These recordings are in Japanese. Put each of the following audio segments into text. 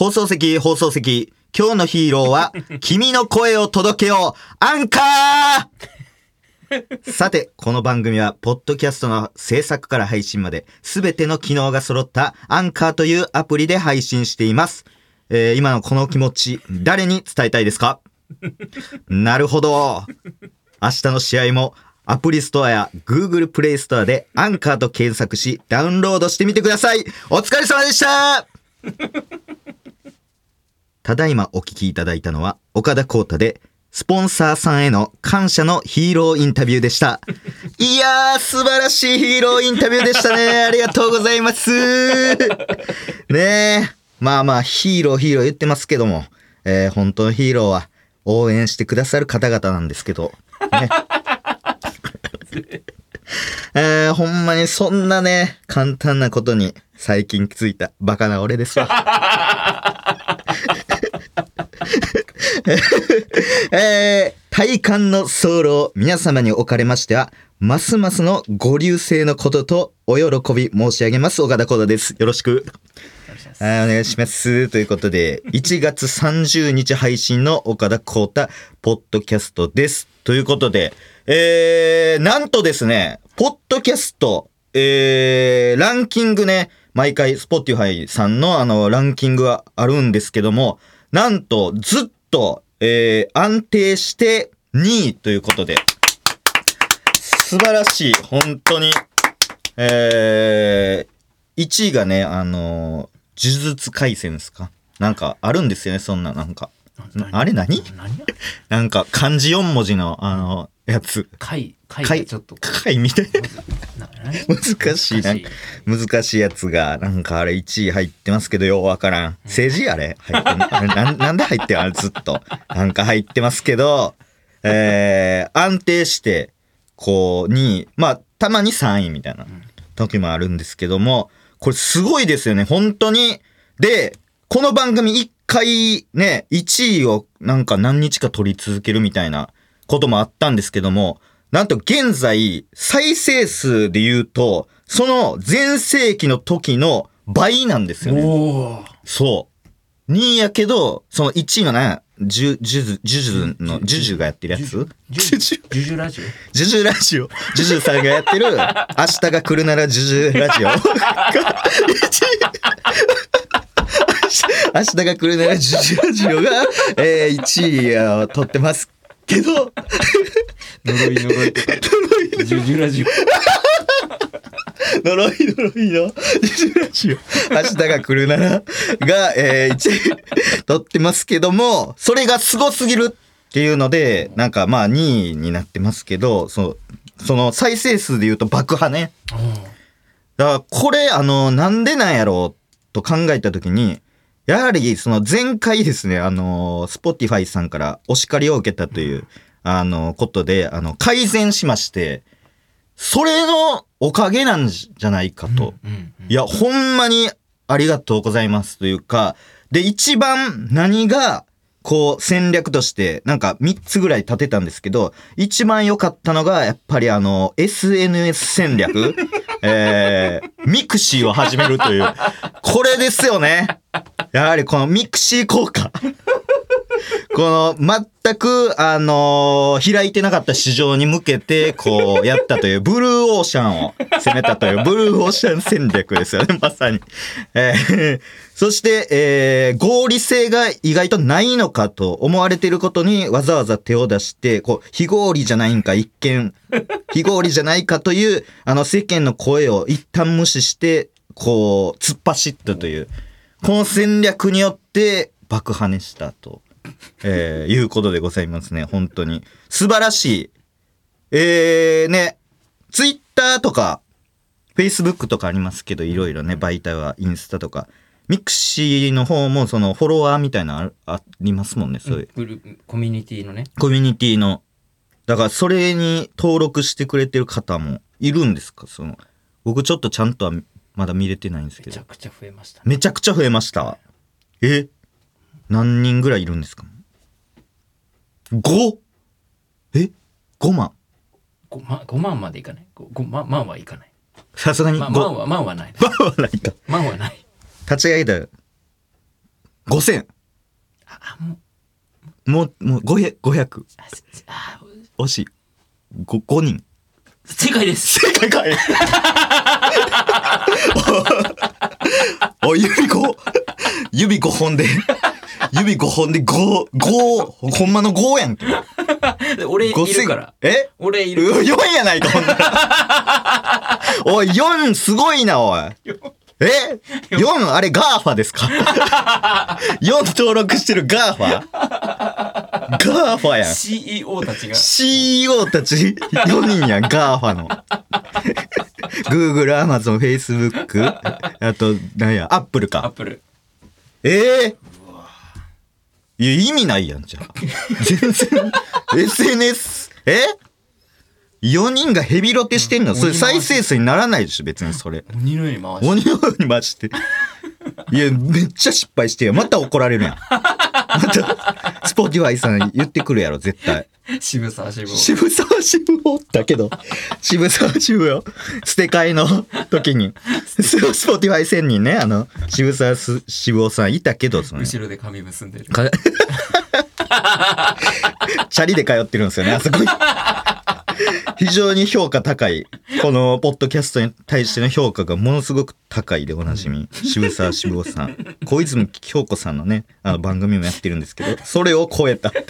放送席、放送席。今日のヒーローは、君の声を届けよう、アンカー さて、この番組は、ポッドキャストの制作から配信まで、すべての機能が揃ったアンカーというアプリで配信しています。えー今のこの気持ち、誰に伝えたいですか? なるほど。明日の試合も、アプリストアや Google プレイストアでアンカーと検索し、ダウンロードしてみてください。お疲れ様でしたただいまお聞きいただいたのは、岡田光太で、スポンサーさんへの感謝のヒーローインタビューでした。いやー、素晴らしいヒーローインタビューでしたね。ありがとうございます。ねえ。まあまあ、ヒーローヒーロー言ってますけども、えー本当のヒーローは応援してくださる方々なんですけど、ね。えーほんまにそんなね、簡単なことに最近気づいたバカな俺ですわ。えー、体感の候皆様におかれましては、ますますのご流星のこととお喜び申し上げます。岡田光太です。よろしく。はいお願いします。ということで、1月30日配信の岡田光太ポッドキャストです。ということで、えー、なんとですね、ポッドキャスト、えー、ランキングね、毎回 Spotify さんのあの、ランキングがあるんですけども、なんとずっと、えー、安定して2位ということで、素晴らしい、本当に。えー、1位がね、あのー呪術廻戦ですか？なんかあるんですよね、そんな、なんか。なあれ何？なんか漢字4文字の、あの、やつ。貝、貝ちょっと。貝みたいな。難しい、なんか、難しいやつが、なんかあれ1位入ってますけど、ようわからん。政治あれ？入ってんあれなん なんで入ってんあれずっと。なんか入ってますけど、えー、安定して、こう、2位、まあ、たまに3位みたいな時もあるんですけども、これすごいですよね、本当に。で、この番組1回ね、1位をなんか何日か取り続けるみたいなこともあったんですけども、なんと現在、再生数で言うと、その前世紀の時の倍なんですよね。そう。2位やけど、その1位のね、ジュ、ジュズ、ジュジュの、ジュジュがやってるやつ？ジュジュジュジュ？ラジオ？ジュジュラジオ。ジュジュさんがやってる、明日が来るならジュジュラジオ。が 明日が来るならジュジュラジオが、えー、1位を取ってますけど、呪い呪いとか。ジュジュラジオ。呪い呪いの。明日が来るならが、えー、1位取ってますけども、それがすごすぎるっていうので、なんかまあ2位になってますけど、そその再生数で言うと爆破ね。だからこれあのなんでなんやろうと考えた時にやはりその前回ですねあの Spotify さんからお叱りを受けたというあのことであの改善しましてそれのおかげなんじゃないかと。いや、ほんまにありがとうございますというか、で、一番何が、こう、戦略として、なんか3つぐらい立てたんですけど、一番良かったのが、やっぱりあの、SNS 戦略 えー、ミクシーを始めるという。これですよね。やはりこのミクシー効果。この、全く、あのー開いてなかった市場に向けて、こう、やったという、ブルーオーシャンを攻めたという、ブルーオーシャン戦略ですよね、まさに。えーそして、えー合理性が意外とないのかと思われていることにわざわざ手を出して、こう、非合理じゃないんか、一見、非合理じゃないかという、あの、世間の声を一旦無視して、こう、突っ走ったという、この戦略によって爆破ねしたと、えーいうことでございますね、本当に。素晴らしい。えー、ね、ツイッターとか、フェイスブックとかありますけど、いろいろね、媒体はインスタとか、ミクシーの方もそのフォロワーみたいなのありますもんね、そういう。グルコミュニティのね。コミュニティの。だからそれに登録してくれてる方もいるんですか？その、僕ちょっとちゃんとはまだ見れてないんですけどめちゃ。くちゃ増えましたね。めちゃくちゃ増えました。え？何人ぐらいいるんですか ?5? え ?5 万？5, 万5万までいかない。5, 5万万はいかない。さすがに5ま、万は万はない。万はないか。万はない。立ち上げた5000。もう、もう500、500。あ惜しい。5、5人。正解です。正解かい おお、指5、指5本で、指5本で5、5、ほんまの5やんけ。俺いるから。え？俺いる。4やないか、ほんなら。おい、4すごいな、おい。え ?4 あれガーファですか ?4 登録してるガーファ？ガーファやん。CEO たちが。CEO たち？4人やん、ガーファの。Google、Amazon、Facebook、あと、なんや、Apple か。アップル。ええいや、意味ないやん、じゃあ。全然、SNS、え ?4 人がヘビロテしてんの？それ再生数にならないでしょ、別にそれ。鬼のように回して。鬼のように回して。いや、めっちゃ失敗してよ。また怒られるやん。また、スポティファイさん言ってくるやろ、絶対。渋沢渋渋沢渋おったけど、渋沢渋よ。捨て替えの時に、ススポティファイ1000人ね、あの、渋沢す渋おさんいたけど、その、後ろで髪結んでる。か チャリで通ってるんですよね、あそこに。非常に評価高い。このポッドキャストに対しての評価がものすごく高いでおなじみ。渋沢渋おさん。小泉京子さんのね、あの番組もやってるんですけど、それを超えたって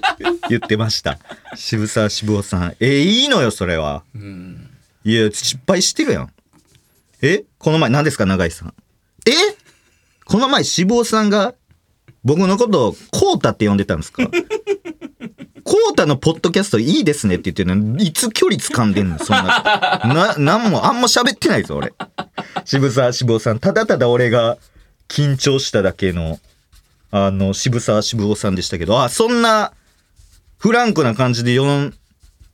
言ってました。渋沢渋おさん。え、いいのよ、それは。うん。いや、失敗してるやん。え？この前、何ですか、永井さん。え？この前、渋尾さんが、僕のことを、コータって呼んでたんですか？コータのポッドキャストいいですねって言ってるのにいつ距離掴んでんの？そんな。な、なんも、あんま喋ってないぞ、俺。渋沢渋尾さん。ただただ俺が緊張しただけの、あの、渋沢渋尾さんでしたけど、あ、そんな、フランクな感じで呼ん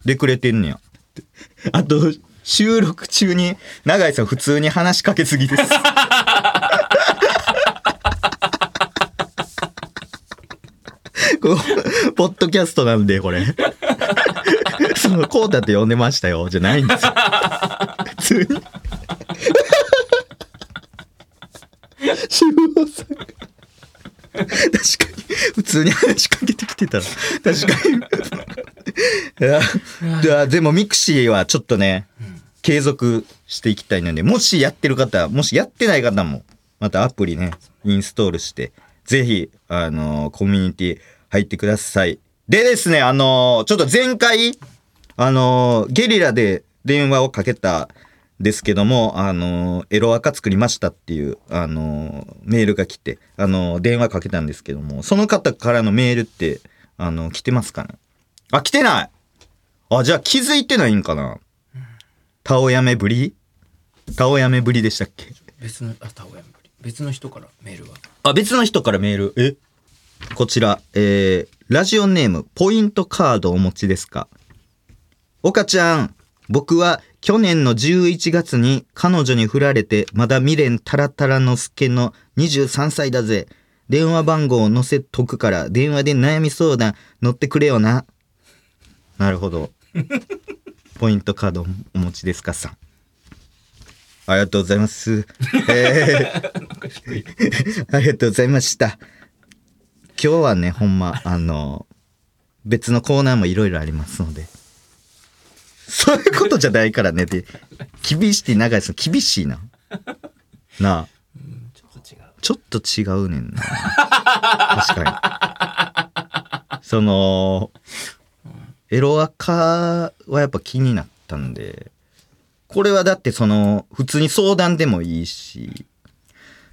でくれてんねや。あと、収録中に、永井さん普通に話しかけすぎです。こうポッドキャストなんで、これ。その、こうだって呼んでましたよ、じゃないんですよ。普通に。渋尾さんが。確かに、普通に話しかけてきてたら、確かに。いやいや でも mixi はちょっとね、継続していきたいので、もしやってる方、もしやってない方も、またアプリね、インストールして、ぜひ、あのコミュニティ入ってください。でですね、あのちょっと前回、あのゲリラで電話をかけたですけども、あのエロアカ作りましたっていう、あのメールが来て、あの電話かけたんですけども、その方からのメールって、あの来てますかね？あ、来てないあ、じゃあ気づいてないんかな？タオヤメぶり？タオヤメぶりでしたっけ？別の、あ、タオヤンブリ。別の人からメールが。あ、別の人からメール。え？こちら、えー、ラジオネーム、ポイントカードお持ちですか？岡ちゃん、僕は去年の11月に彼女に振られて、まだ未練タラタラの助の23歳だぜ。電話番号を載せとくから、電話で悩み相談乗ってくれよな。なるほど。ポイントカードお持ちですかさん？ありがとうございます。えー ありがとうございました。今日はね、ほんま、あの、別のコーナーもいろいろありますので。そういうことじゃないからね。で、厳しい、長井さん、厳しいな。なあ、ちょ。ちょっと違うねんな。確かに。その、エロアカはやっぱ気になったんで、これはだってその、普通に相談でもいいし、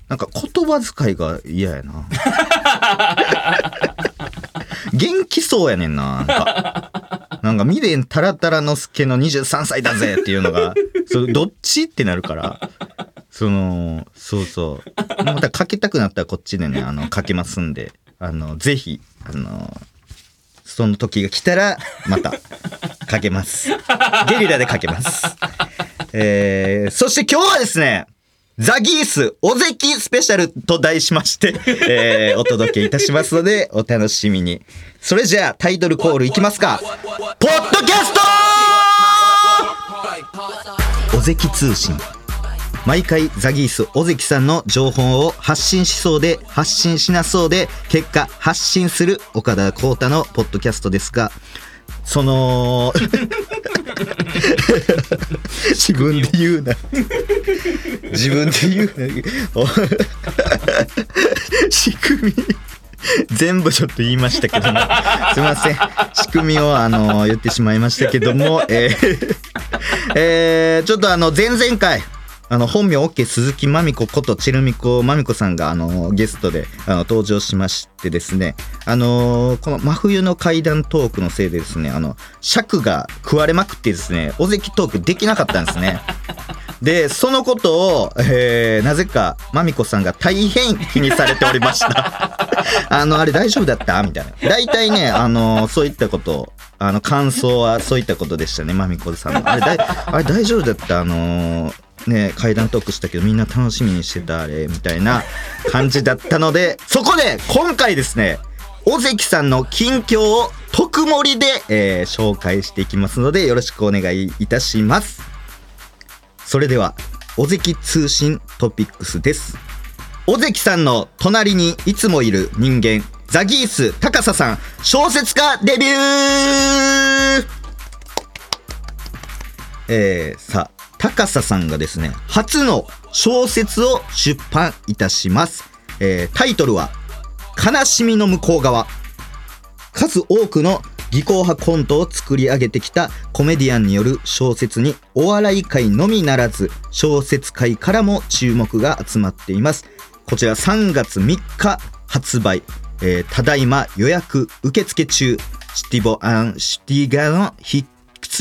なんか言葉遣いが嫌やな。元気そうやねんな。なんか、なんか未練タラタラの助の23歳だぜっていうのが、そどっちってなるから、その、そうそう。またかけたくなったらこっちでね、あの、かけますんで、あの、ぜひ、あの、その時が来たら、また、かけます。ゲリラでかけます。えー、そして今日はですね、ザギースおぜきスペシャルと題しまして、えー、お届けいたしますので、お楽しみに。それじゃあ、タイトルコールいきますか。ポッドキャストおぜき通信。毎回ザギース尾関さんの情報を発信しそうで発信しなそうで結果発信する岡田浩太のポッドキャストですがその 自分で言うな。自分で言うな。仕組み。全部ちょっと言いましたけども。すいません。仕組みをあの言ってしまいましたけども。えー。えーちょっとあの前々回あの本名 OK 鈴木まみこことチルミコまみこさんがあのゲストであの登場しましてですね。あのーこの真冬の怪談トークのせいでですねあの尺が食われまくってですね尾関トークできなかったんですね。でそのことを、えーなぜかまみこさんが大変気にされておりました。あのあれ大丈夫だった？みたいな。大体ねあのそういったことをあの感想はそういったことでしたねまみこさんのあれあれ大丈夫だった？あのね階段トークしたけどみんな楽しみにしてたあれみたいな 感じだったのでそこで今回ですね尾関さんの近況を特盛りで、えー紹介していきますのでよろしくお願いいたします。それでは尾関通信トピックスです。尾関さんの隣にいつもいる人間ザギース高佐さん小説家デビュー。えー、さあ高佐さんがですね初の小説を出版いたします、えータイトルは「悲しみの向こう側」数多くの技巧派コントを作り上げてきたコメディアンによる小説にお笑い界のみならず小説界からも注目が集まっています。こちら3月3日発売、えーただいま予約受付中。シティボアンシティガの必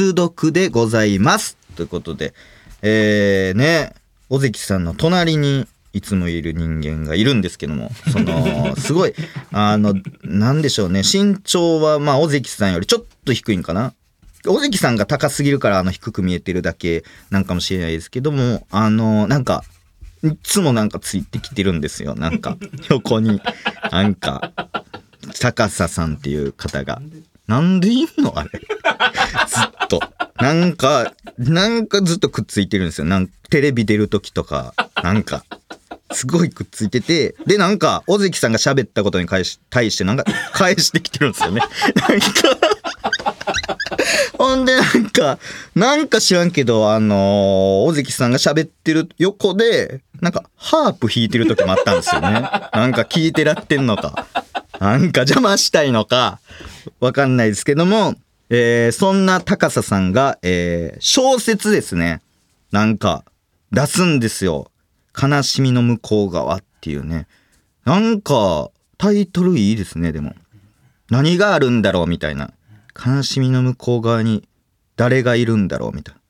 読でございます。ということでえー、ね尾関さんの隣にいつもいる人間がいるんですけどもその すごいあのなんでしょうね身長はまあ尾関さんよりちょっと低いんかな？尾関さんが高すぎるからあの低く見えてるだけなんかもしれないですけどもあのなんかいつもなんかついてきてるんですよ。なんか横になんか高佐さんっていう方がなんでいんのあれ？ずっと。なんかなんかずっとくっついてるんですよ。なんテレビ出る時とか。なんか。すごいくっついてて。でなんか尾関さんが喋ったことに対し対してなんか返してきてるんですよね。なんか。ほんでなんか、なんか知らんけど、あのー尾関さんが喋ってる横で、なんかハープ弾いてる時もあったんですよね。なんか聞いてらってんのか。なんか邪魔したいのか、わかんないですけども、えーそんな高佐さんが、えー小説ですね。なんか、出すんですよ。悲しみの向こう側っていうね。なんか、タイトルいいですね、でも。何があるんだろうみたいな。悲しみの向こう側に誰がいるんだろうみたいな。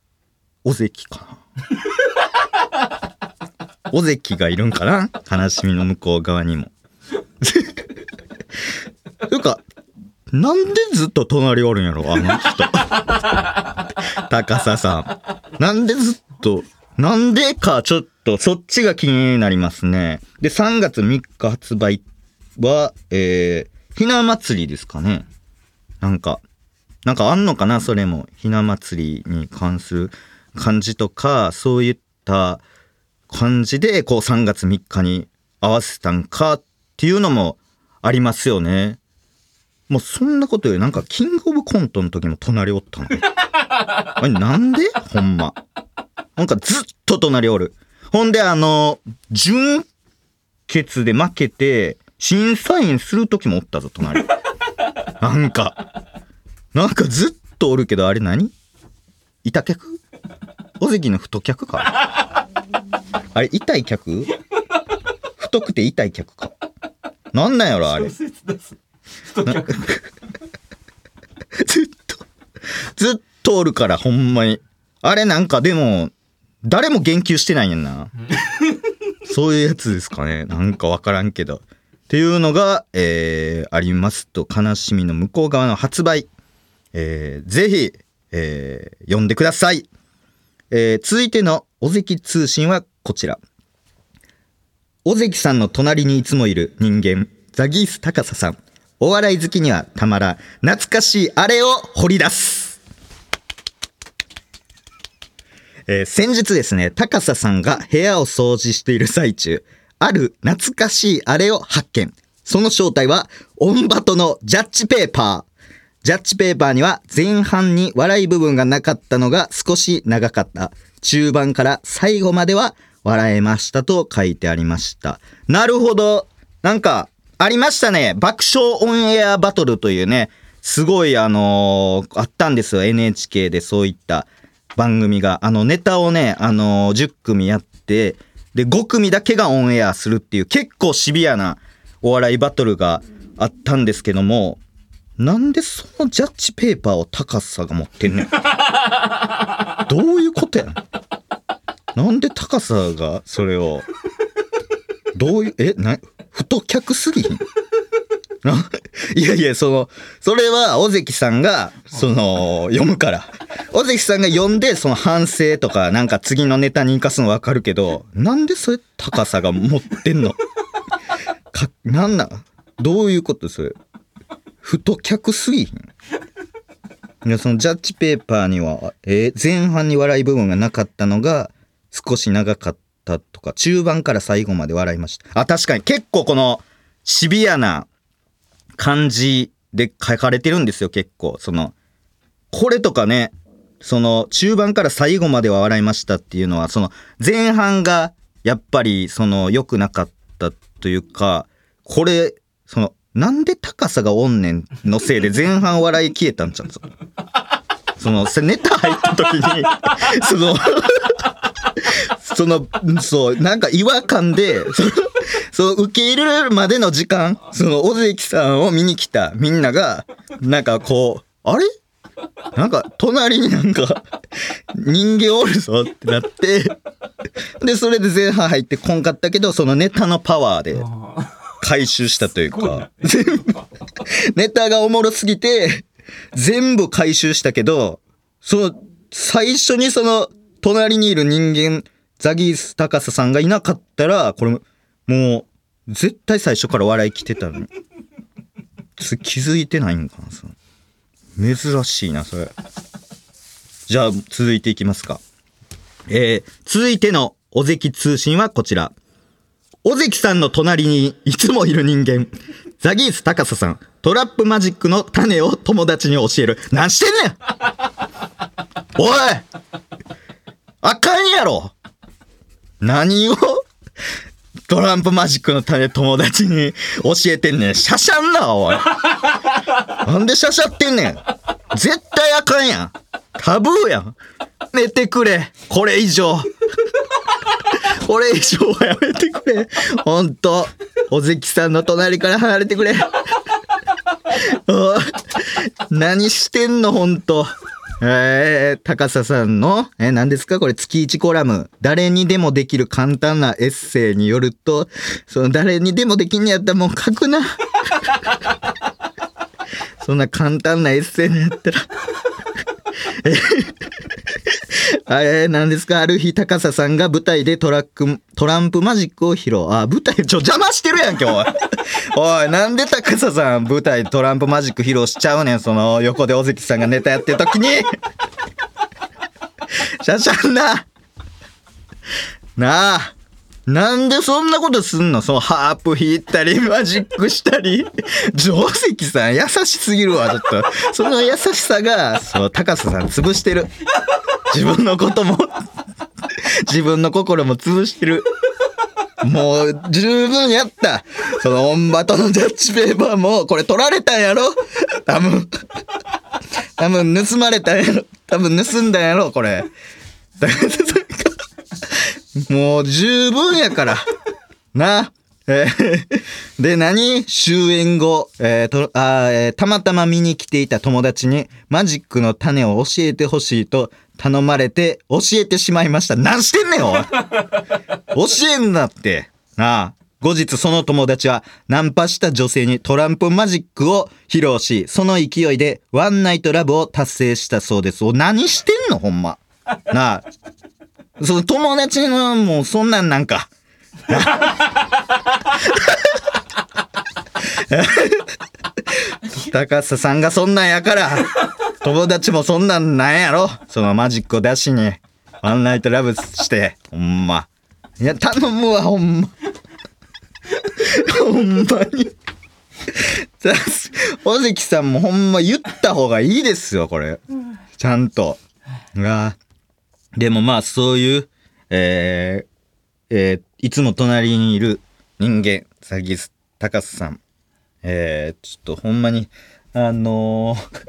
尾関かな。尾関がいるんかな？悲しみの向こう側にも。というか、なんでずっと隣おるんやろあの人。高佐さん。なんでずっと、なんでかちょっとそっちが気になりますね。で、3月3日発売は、えー、ひな祭りですかね。なんか、なんかあんのかなそれも。ひな祭りに関する感じとか、そういった感じで、こう3月3日に合わせたんかっていうのもありますよね。もうそんなことよりなんかキングオブコントの時も隣おったの。あれなんで？ほんま。なんかずっと隣おる。ほんであの、準決で負けて、審査員する時もおったぞ、隣。なんか。なんかずっとおるけど、あれ何？板客？尾関の太客か？あれ、痛い客？太くて痛い客か？なんなんやろ、あれ？ずっと、ずっとおるから、ほんまに。あれなんかでも、誰も言及してないんやんな。そういうやつですかね。なんかわからんけど。っていうのが、えーありますと、悲しみの向こう側の発売。えーぜひ、えー読んでください。えー続いての尾関通信はこちら。尾関さんの隣にいつもいる人間、ザギース高佐さん。お笑い好きにはたまら、懐かしいあれを掘り出す。えー先日ですね、高佐さんが部屋を掃除している最中、ある懐かしいあれを発見。その正体は、オンバトのジャッジペーパー。ジャッジペーパーには前半に笑い部分がなかったのが少し長かった。中盤から最後までは笑えましたと書いてありました。なるほど。なんか、ありましたね。爆笑オンエアバトルというね、すごいあのーあったんですよ。NHK でそういった番組が。あの、ネタをね、あのー10組やって、で、5組だけがオンエアするっていう結構シビアなお笑いバトルがあったんですけども、なんでそのジャッジペーパーを高さが持ってんねん。どういうことやん。なんで高さがそれを、どういう、え、な、太客すぎん？いやいや、その、それは尾関さんが、その、読むから。尾関さんが読んで、その反省とか、なんか次のネタに生かすのわかるけど、なんでそれ高さが持ってんの？か、なんなん？どういうことそれ？太客すぎひん？いや、そのジャッジペーパーには、えー前半に笑い部分がなかったのが、少し長かった。たとか、中盤から最後まで笑いました。あ、確かに結構この、シビアな感じで書かれてるんですよ、結構。その、これとかね、その、中盤から最後までは笑いましたっていうのは、その、前半が、やっぱり、その、良くなかったというか、これ、その、なんで高さがおんねんのせいで前半笑い消えたんちゃうんですか？その、ネタ入った時に、その、その、そう、なんか違和感で、その、受け入れるまでの時間、その、尾関さんを見に来たみんなが、なんかこう、あれ？なんか、隣になんか、人間おるぞってなって、で、それで前半入ってこんかったけど、そのネタのパワーで回収したというか、全部、ネタがおもろすぎて、全部回収したけど、その、最初にその、隣にいる人間、ザギース高ささんがいなかったら、これ、ももう、絶対最初から笑い来てたのに。気づいてないんかな、その珍しいな、それ。じゃあ、続いていきますか。えー、続いての尾関通信はこちら。尾関さんの隣にいつもいる人間。ザギース高ささん。トラップマジックの種を友達に教える。何してんねんおいあかんやろ何を？トランプマジックの種友達に教えてんねん。しゃしゃんな、おい。なんでしゃしゃってんねん。絶対あかんやん。タブーやん。寝てくれ。これ以上。これ以上はやめてくれ。ほんと。尾関さんの隣から離れてくれ。何してんのほんと。えー、高瀬さんの、えー、何ですか？これ月1コラム。誰にでもできる簡単なエッセイによると、その誰にでもできんのやったらもう書くな。そんな簡単なエッセイのやったら。あれ、何ですか？ある日、高佐さんが舞台でトラック、トランプマジックを披露。あ、舞台、ちょ、邪魔してるやん、今日。おい、なんで高佐さん、舞台トランプマジック披露しちゃうねん、その、横で尾関さんがネタやってる時に。しゃしゃんな。なあ。なんでそんなことすんの？そのハープ弾いたり、マジックしたり。定石さん優しすぎるわ、ちょっと。その優しさが、そう、高須さん潰してる。自分のことも、自分の心も潰してる。もう、十分やった。その、オンバトのジャッジペーパーも、これ取られたんやろ？多分。多分盗まれたんやろ？多分盗んだんやろ？これ。もう十分やから。な。えー で、何？終演後、えーとあえーたまたま見に来ていた友達にマジックの種を教えてほしいと頼まれて教えてしまいました。何してんねんおい 教えんなって。なあ。後日その友達はナンパした女性にトランプマジックを披露し、その勢いでワンナイトラブを達成したそうです。お何してんのほんま。なあ。その友達のもうそんなんなんか。高須さんがそんなんやから、友達もそんなんなんやろそのマジックを出しに。ワンナイトラブして、ほんま。いや、頼むわ、ほんま。ほんまに。さ尾関さんもほんま言った方がいいですよ、これ。ちゃんと。が、でもまあ、そういう、えー、えーいつも隣にいる人間、ザギス、高須さん。えー、ちょっとほんまに、あのー、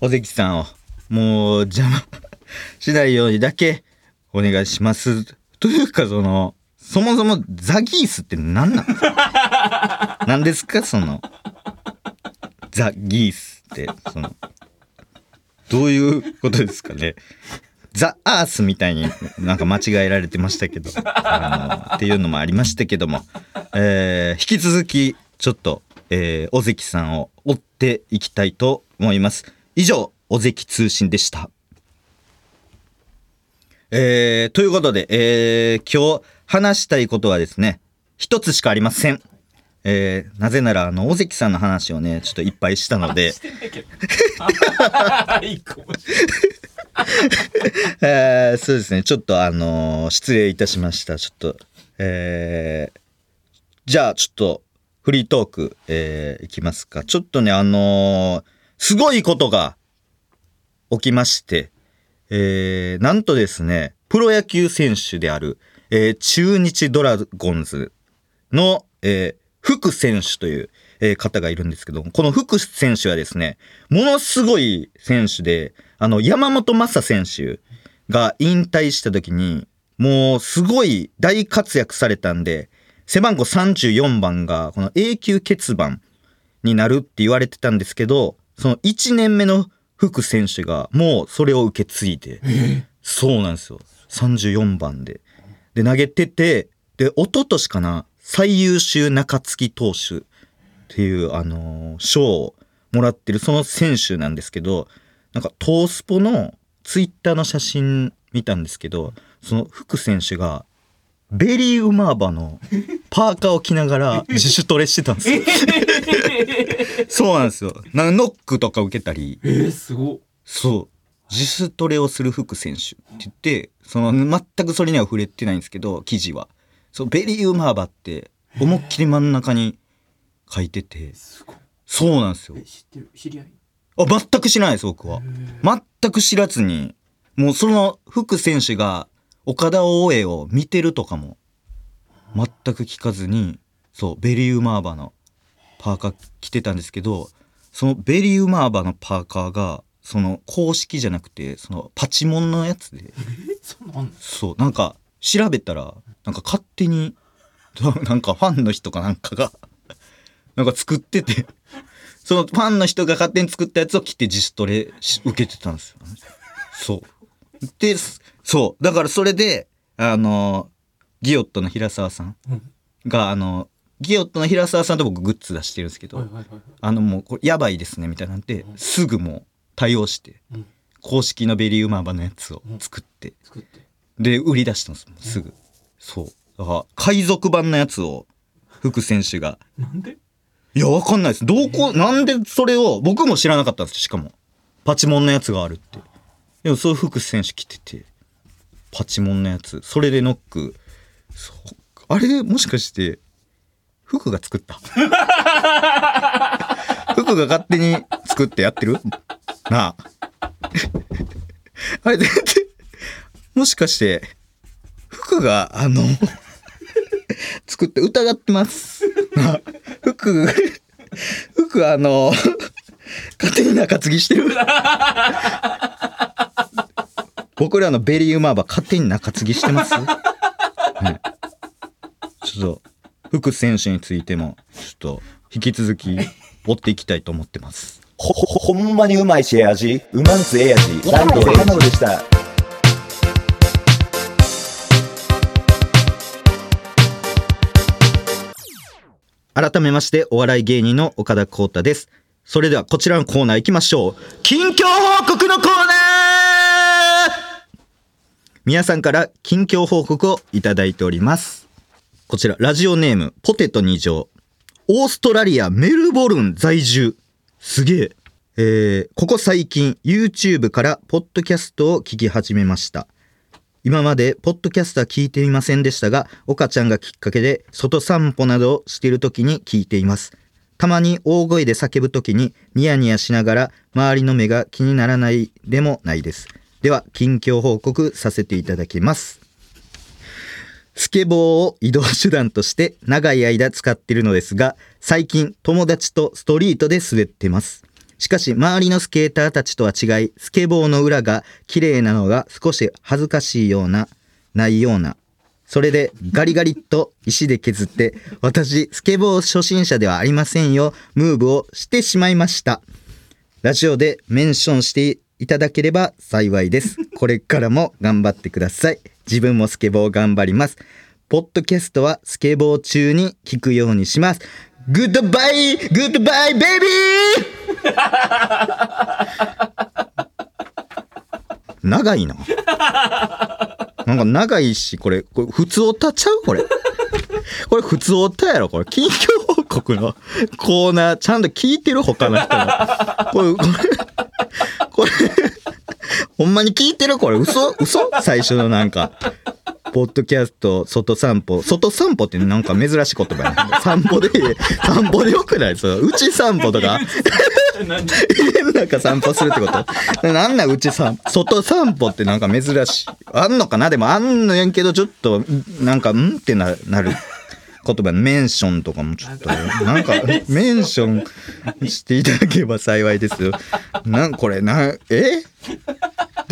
尾関さんを、もう邪魔 しないようにだけお願いします。というか、その、そもそもザギースって何なん？ですか何ですか？その、ザギースって、その、どういうことですかね。ザ・アースみたいになんか間違えられてましたけど、あのっていうのもありましたけども、えー引き続きちょっと、えー、尾関さんを追っていきたいと思います。以上、尾関通信でした。えー、ということで、えー、今日話したいことはですね、一つしかありません。えー、なぜなら、あの、尾関さんの話をね、ちょっといっぱいしたので、えーそうですね。ちょっとあのー失礼いたしました。ちょっと、えーじゃあちょっと、フリートーク、えーいきますか。ちょっとね、あのーすごいことが起きまして、えーなんとですね、プロ野球選手である、えー中日ドラゴンズの、えー福選手という、えー方がいるんですけども、この福選手はですね、ものすごい選手で、あの、山本昌選手が引退した時に、もうすごい大活躍されたんで、背番号34番がこの永久欠番になるって言われてたんですけど、その1年目の福選手がもうそれを受け継いで、そうなんですよ。34番で。で、投げてて、で、一昨年かな、最優秀中継ぎ投手っていう、あのー賞をもらってるその選手なんですけど、なんかトースポのツイッターの写真見たんですけど、その福選手が、ベリーウマーバのパーカーを着ながら自主トレしてたんですよ。そうなんですよ。なんかノックとか受けたり、えー、すごっそう。自主トレをする福選手って言って、その全くそれには触れてないんですけど、記事は。そう、ベリーウマーバって思いっきり真ん中に書いてて、そうなんですよ。え。知ってる？知り合い？あ、全く知らないです、僕は。全く知らずに、もうその福選手が岡田大江を見てるとかも、全く聞かずに、そう、ベリーウマーバのパーカー着てたんですけど、そのベリーウマーバのパーカーが、その公式じゃなくて、そのパチモンのやつで、そう、なんか調べたら、なんか勝手に、なんかファンの人かなんかが、なんか作ってて、そのファンの人が勝手に作ったやつを着て自主トレし受けてたんですよ、そう。で、そう。だからそれで、あの、ギオットの平沢さんうん。が、あの、ギオットの平沢さんと僕グッズ出してるんですけど、はいはいはい。はいあのもうこれやばいですねみたいなんで、すぐもう対応して、うん。公式のベリーウマーバのやつを作って、で、売り出したんですすぐ。そう。だから、海賊版のやつを、福選手が。なんで？いや、わかんないです。どこ、なんでそれを、僕も知らなかったんですしかも。パチモンのやつがあるって。でも、そういう福選手着てて、パチモンのやつ。それでノック。そう。あれ、もしかして、福が作った？福が勝手に作ってやってる？なあ。あれ、全然、もしかして、服が、あの、作って疑ってます。な服、服あの、勝手に中継ぎしてる。僕らのベリーウマーバ勝手に中継ぎしてます、ねちょっと、福選手についても、ちょっと、引き続き、追っていきたいと思ってます。ほ、ほ、ほんまにうまいしえ味？うまんつええ味？ランドエナノでした。改めましてお笑い芸人の岡田光太です。それではこちらのコーナー行きましょう。近況報告のコーナー。皆さんから近況報告をいただいております。こちらラジオネームポテト2乗オーストラリアメルボルン在住。すげえ。えーここ最近 YouTube からポッドキャストを聞き始めました。今までポッドキャストは聞いていませんでしたが岡ちゃんがきっかけで外散歩などをしている時に聞いています。たまに大声で叫ぶ時にニヤニヤしながら周りの目が気にならないでもないです。では近況報告させていただきます。スケボーを移動手段として長い間使っているのですが、最近友達とストリートで滑ってます。しかし周りのスケーターたちとは違い、スケボーの裏が綺麗なのが少し恥ずかしいような、ないような。それでガリガリっと石で削って、私スケボー初心者ではありませんよ、ムーブをしてしまいました。ラジオでメンションしていただければ幸いです。これからも頑張ってください。自分もスケボー頑張ります。ポッドキャストはスケボー中に聞くようにします。 goodbye goodbye baby 長いな。なんか長いし、これ、これ普通歌ちゃう？これ。これ普通歌やろ？これ。近況報告のコーナー、ちゃんと聞いてる？他の人も。これ、これ、これ、ほんまに聞いてる？これ嘘？嘘？最初のなんか。ポッドキャスト、外散歩。外散歩ってなんか珍しい言葉やな。散歩でいい、散歩でよくない？そう。うち散歩とか？家の中散歩するってこと？なんなんうち散歩？外散歩ってなんか珍しい。あんのかな？でもあんのやんけど、ちょっと、んなんか、ん？ってななる。言葉メンションとかもちょっとなんかメンションしていただければ幸いですよなんこれなえ？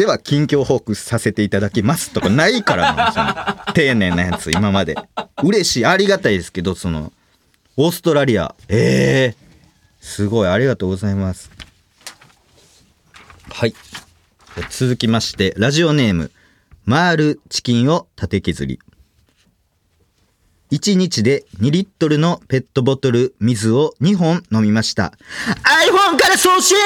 では近況報告させていただきます。とかないからなその丁寧なやつ今まで。嬉しいありがたいですけどそのオーストラリア。ええすごい。ありがとうございます。はい。続きましてラジオネームマールチキンを縦削り。1日で2リットルのペットボトル水を2本飲みました。iPhone から送信！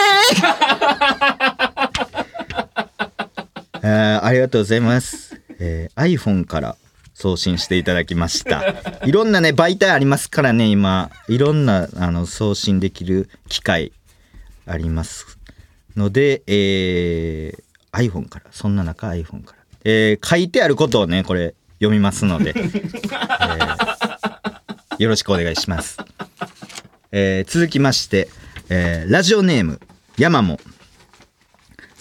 あーありがとうございます。えー iPhone から送信していただきました。いろんなね、媒体ありますからね、今。いろんなあの送信できる機械ありますので、えー iPhone から、そんな中 iPhone から。えー書いてあることをね、これ読みますので、えーよろしくお願いします。えー続きまして、えーラジオネーム、ヤマモ。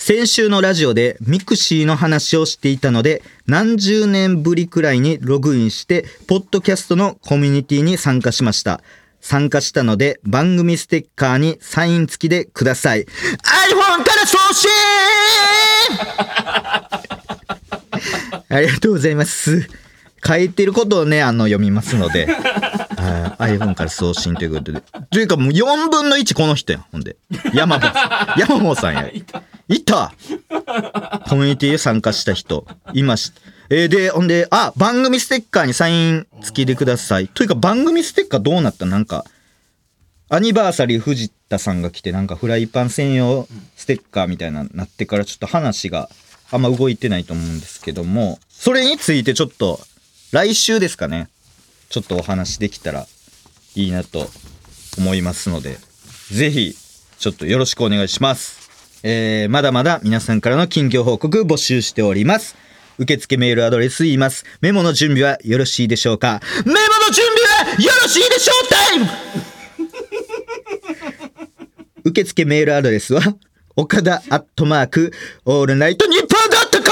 先週のラジオで mixi の話をしていたので、何十年ぶりくらいにログインして、ポッドキャストのコミュニティに参加しました。参加したので、番組ステッカーにサイン付きでください。iPhone から送信 ありがとうございます。書いてることをね、あの、読みますので、iPhone から送信ということで。というかもう4分の1この人やん、ほんで。山本、山本さんや。いたコミュニティへ参加した人、いました。えーで、ほんで、あ、番組ステッカーにサイン付きでください。というか番組ステッカーどうなった？なんか、アニバーサリー藤田さんが来てなんかフライパン専用ステッカーみたいななってからちょっと話があんま動いてないと思うんですけどもそれについてちょっと来週ですかねちょっとお話できたらいいなと思いますのでぜひちょっとよろしくお願いします。えー、まだまだ皆さんからの近況報告募集しております。受付メールアドレス言います。メモの準備はよろしいでしょうか？メモの準備はよろしいでしょうタイム受付メールアドレスは、岡田アットマーク、オールナイトニッポンドットコ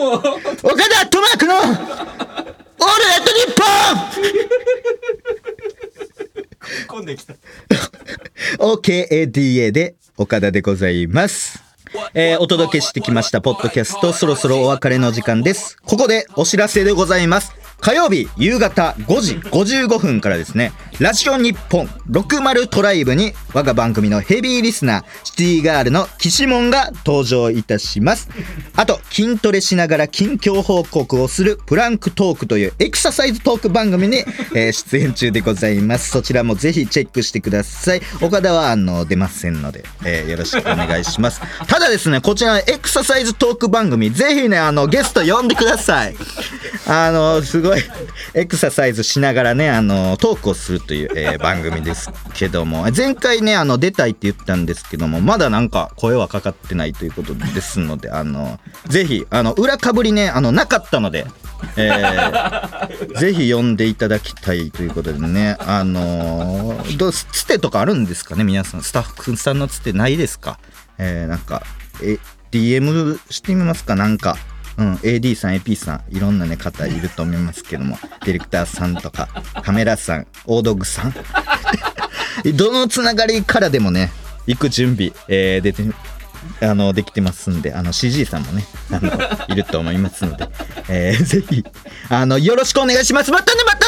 ム。岡田アットマークの、オールナイトニッ込んできた。ポン !OKADA で岡田でございます。えーお届けしてきました、ポッドキャスト、そろそろお別れの時間です。ここでお知らせでございます。火曜日夕方5時55分からですね、ラジオ日本60トライブに我が番組のヘビーリスナー、シティガールの岸門が登場いたします。あと、筋トレしながら近況報告をするプランクトークというエクササイズトーク番組に、えー出演中でございます。そちらもぜひチェックしてください。岡田はあの出ませんので、えーよろしくお願いします。ただですね、こちらのエクササイズトーク番組、ぜひね、あのゲスト呼んでください。あの、すごい、エクササイズしながらね、あの、トークをするという、えー番組ですけども。前回ねあの出たいって言ったんですけどもまだなんか声はかかってないということですのであのぜひあの裏かぶりねあのなかったので、えー ぜひ呼んでいただきたいということでねあのーどうつてとかあるんですかね皆さん。スタッフさんのつてないですか？えーなんかえ DM してみますか？なんかうん、AD さん AP さんいろんなね方いると思いますけども ディレクターさんとかカメラさん大道具さん。どのつながりからでもね行く準備、えー、出てあのできてますんであの CG さんもねあのいると思いますので、えーぜひあのよろしくお願いします。またねまた